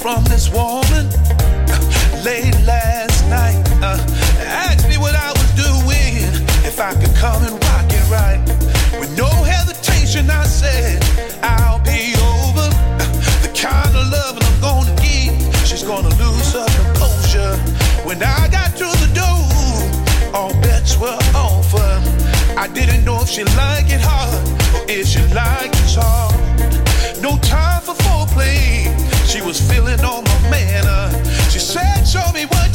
from this woman late last night. Uh, asked me what I was doing, if I could come and rock it right. With no hesitation, I said, I'll be over. the kind of love that I'm gonna give, she's gonna lose her composure. When I got to the door, all bets were off. I didn't know if she liked it hard or if she liked it hard. No time for foreplay she was feeling all my manner. She said, Show me what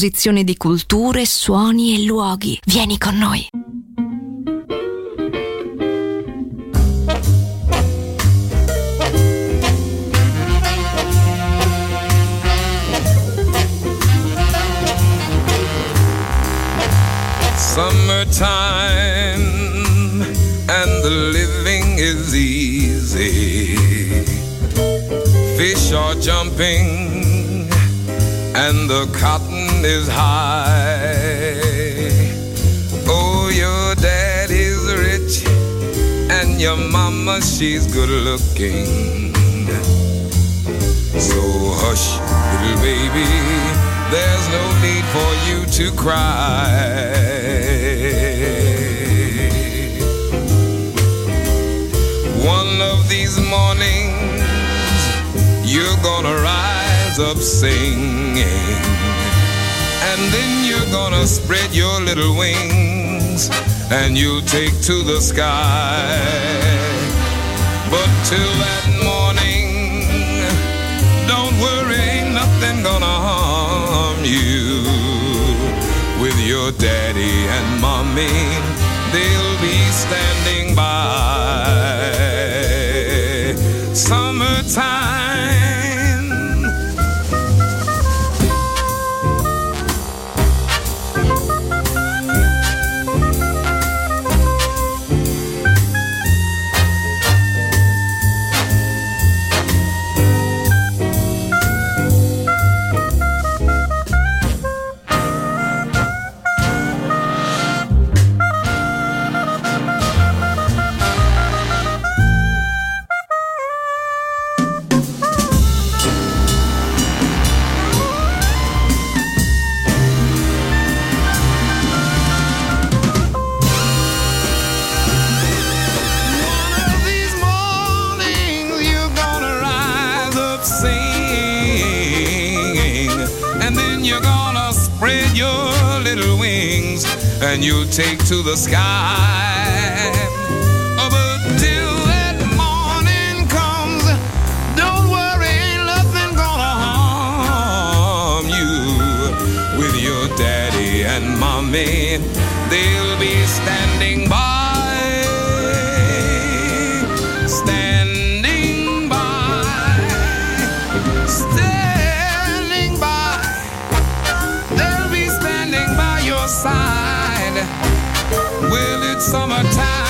composizione di culture, suoni e luoghi. Vieni con noi. Summertime and the living is easy. Fish are jumping. and the cotton is high. Oh, your daddy's rich and your mama, she's good looking. So hush, little baby, there's no need for you to cry. One of these mornings, you're gonna rise up singing. And then you're gonna spread your little wings and you'll take to the sky. But till that morning, don't worry, nothing gonna harm you. With your daddy and mommy, they'll take to the sky. But till that morning comes, don't worry, nothing gonna harm you. With your daddy and mommy, Well, it's summertime.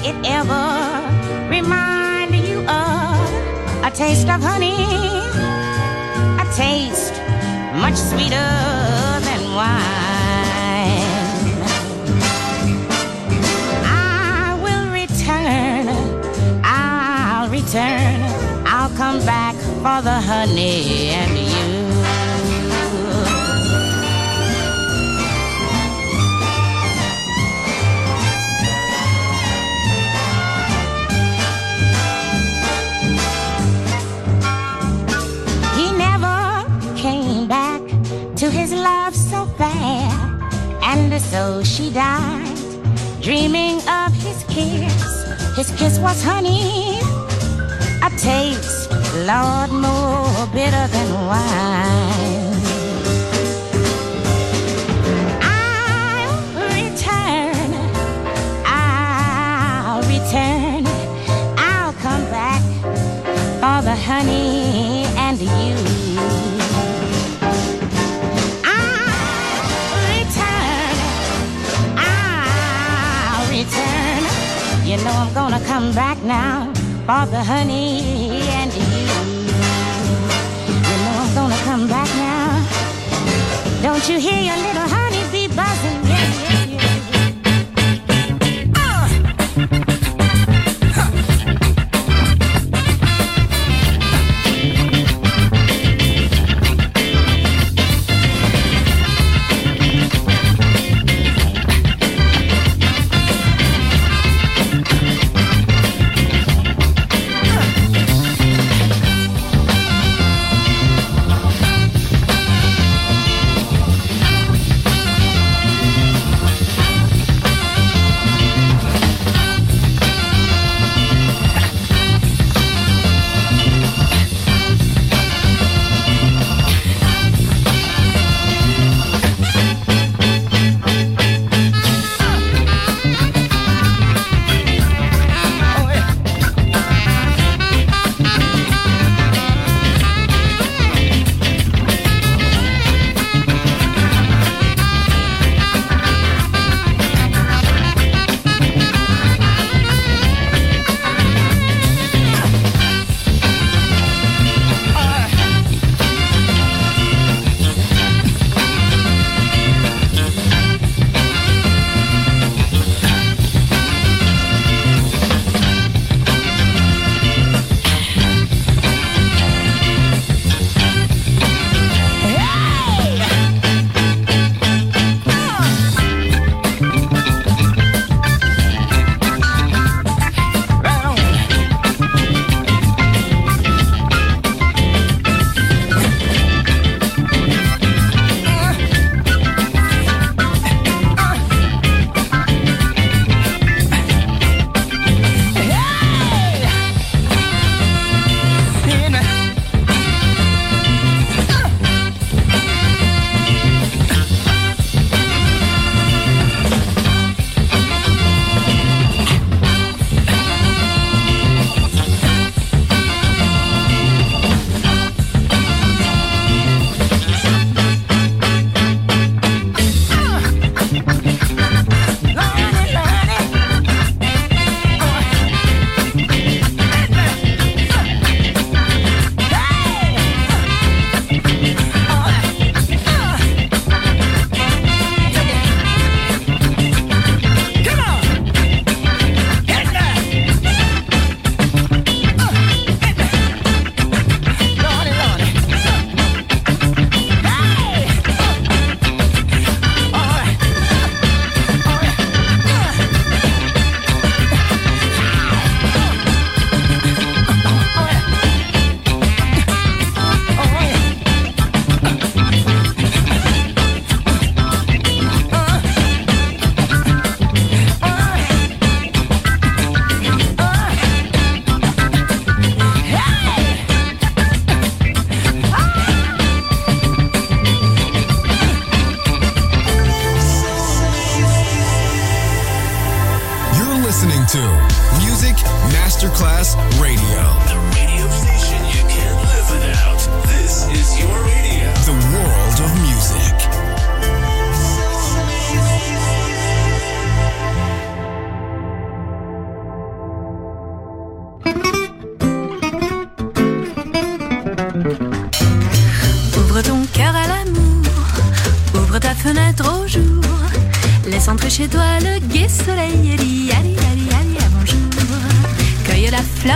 It ever remind you of a taste of honey, a taste much sweeter than wine. I will return, I'll return, I'll come back for the honey and you. And so she died, dreaming of his kiss. His kiss was honey, a taste, Lord, more bitter than wine. I'll return, I'll return, I'll come back for the honey and you. You know I'm gonna come back now for the honey and you. You know I'm gonna come back now. Don't you hear your little honey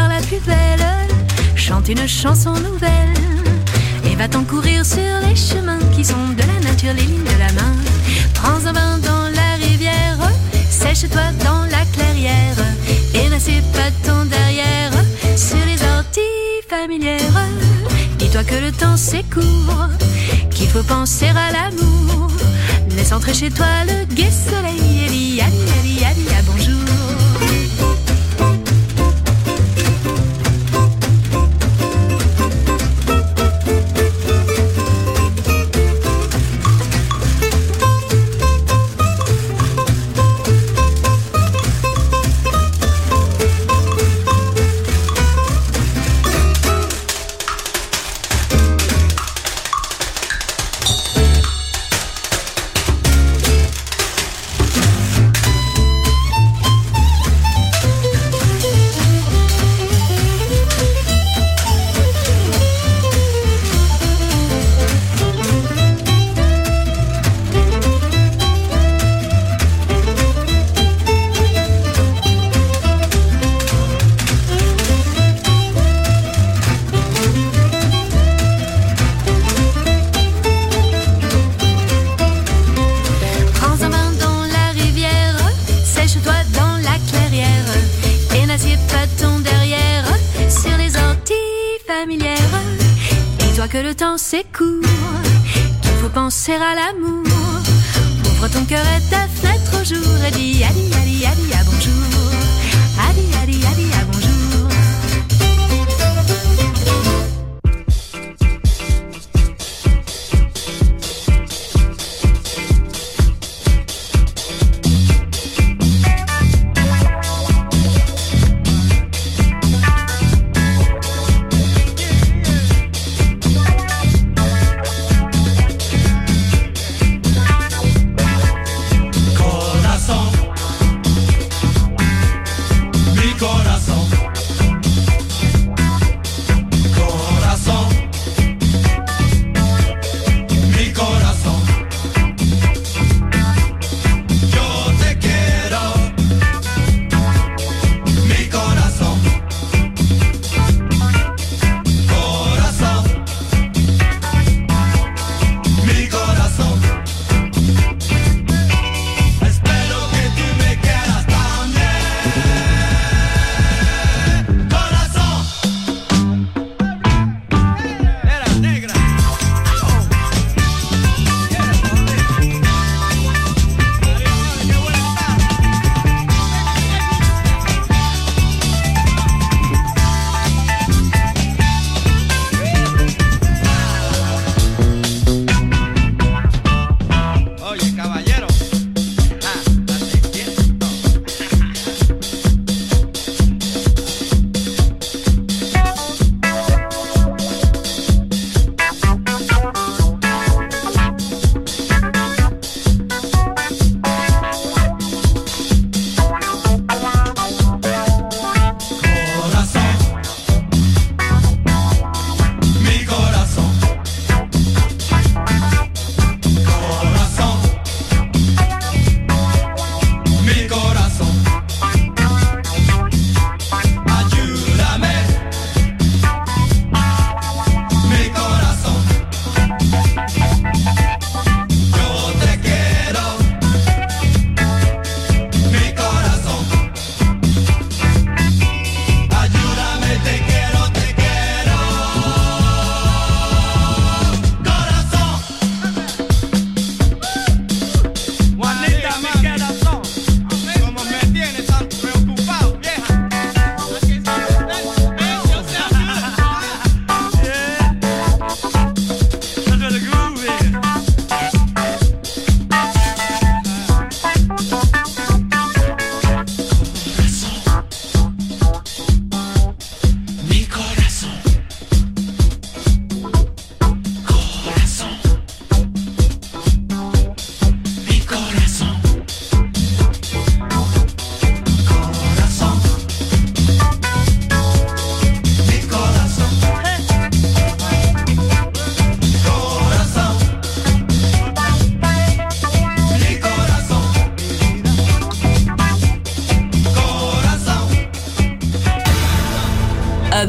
la plus belle, chante une chanson nouvelle. Et va t'en courir sur les chemins qui sont de la nature, les lignes de la main. Prends un bain dans la rivière, sèche-toi dans la clairière. Et n'assieds pas ton derrière sur les orties familières. Dis-toi que le temps s'écourt, qu'il faut penser à l'amour. Laisse entrer chez toi le gai soleil et allez, allez,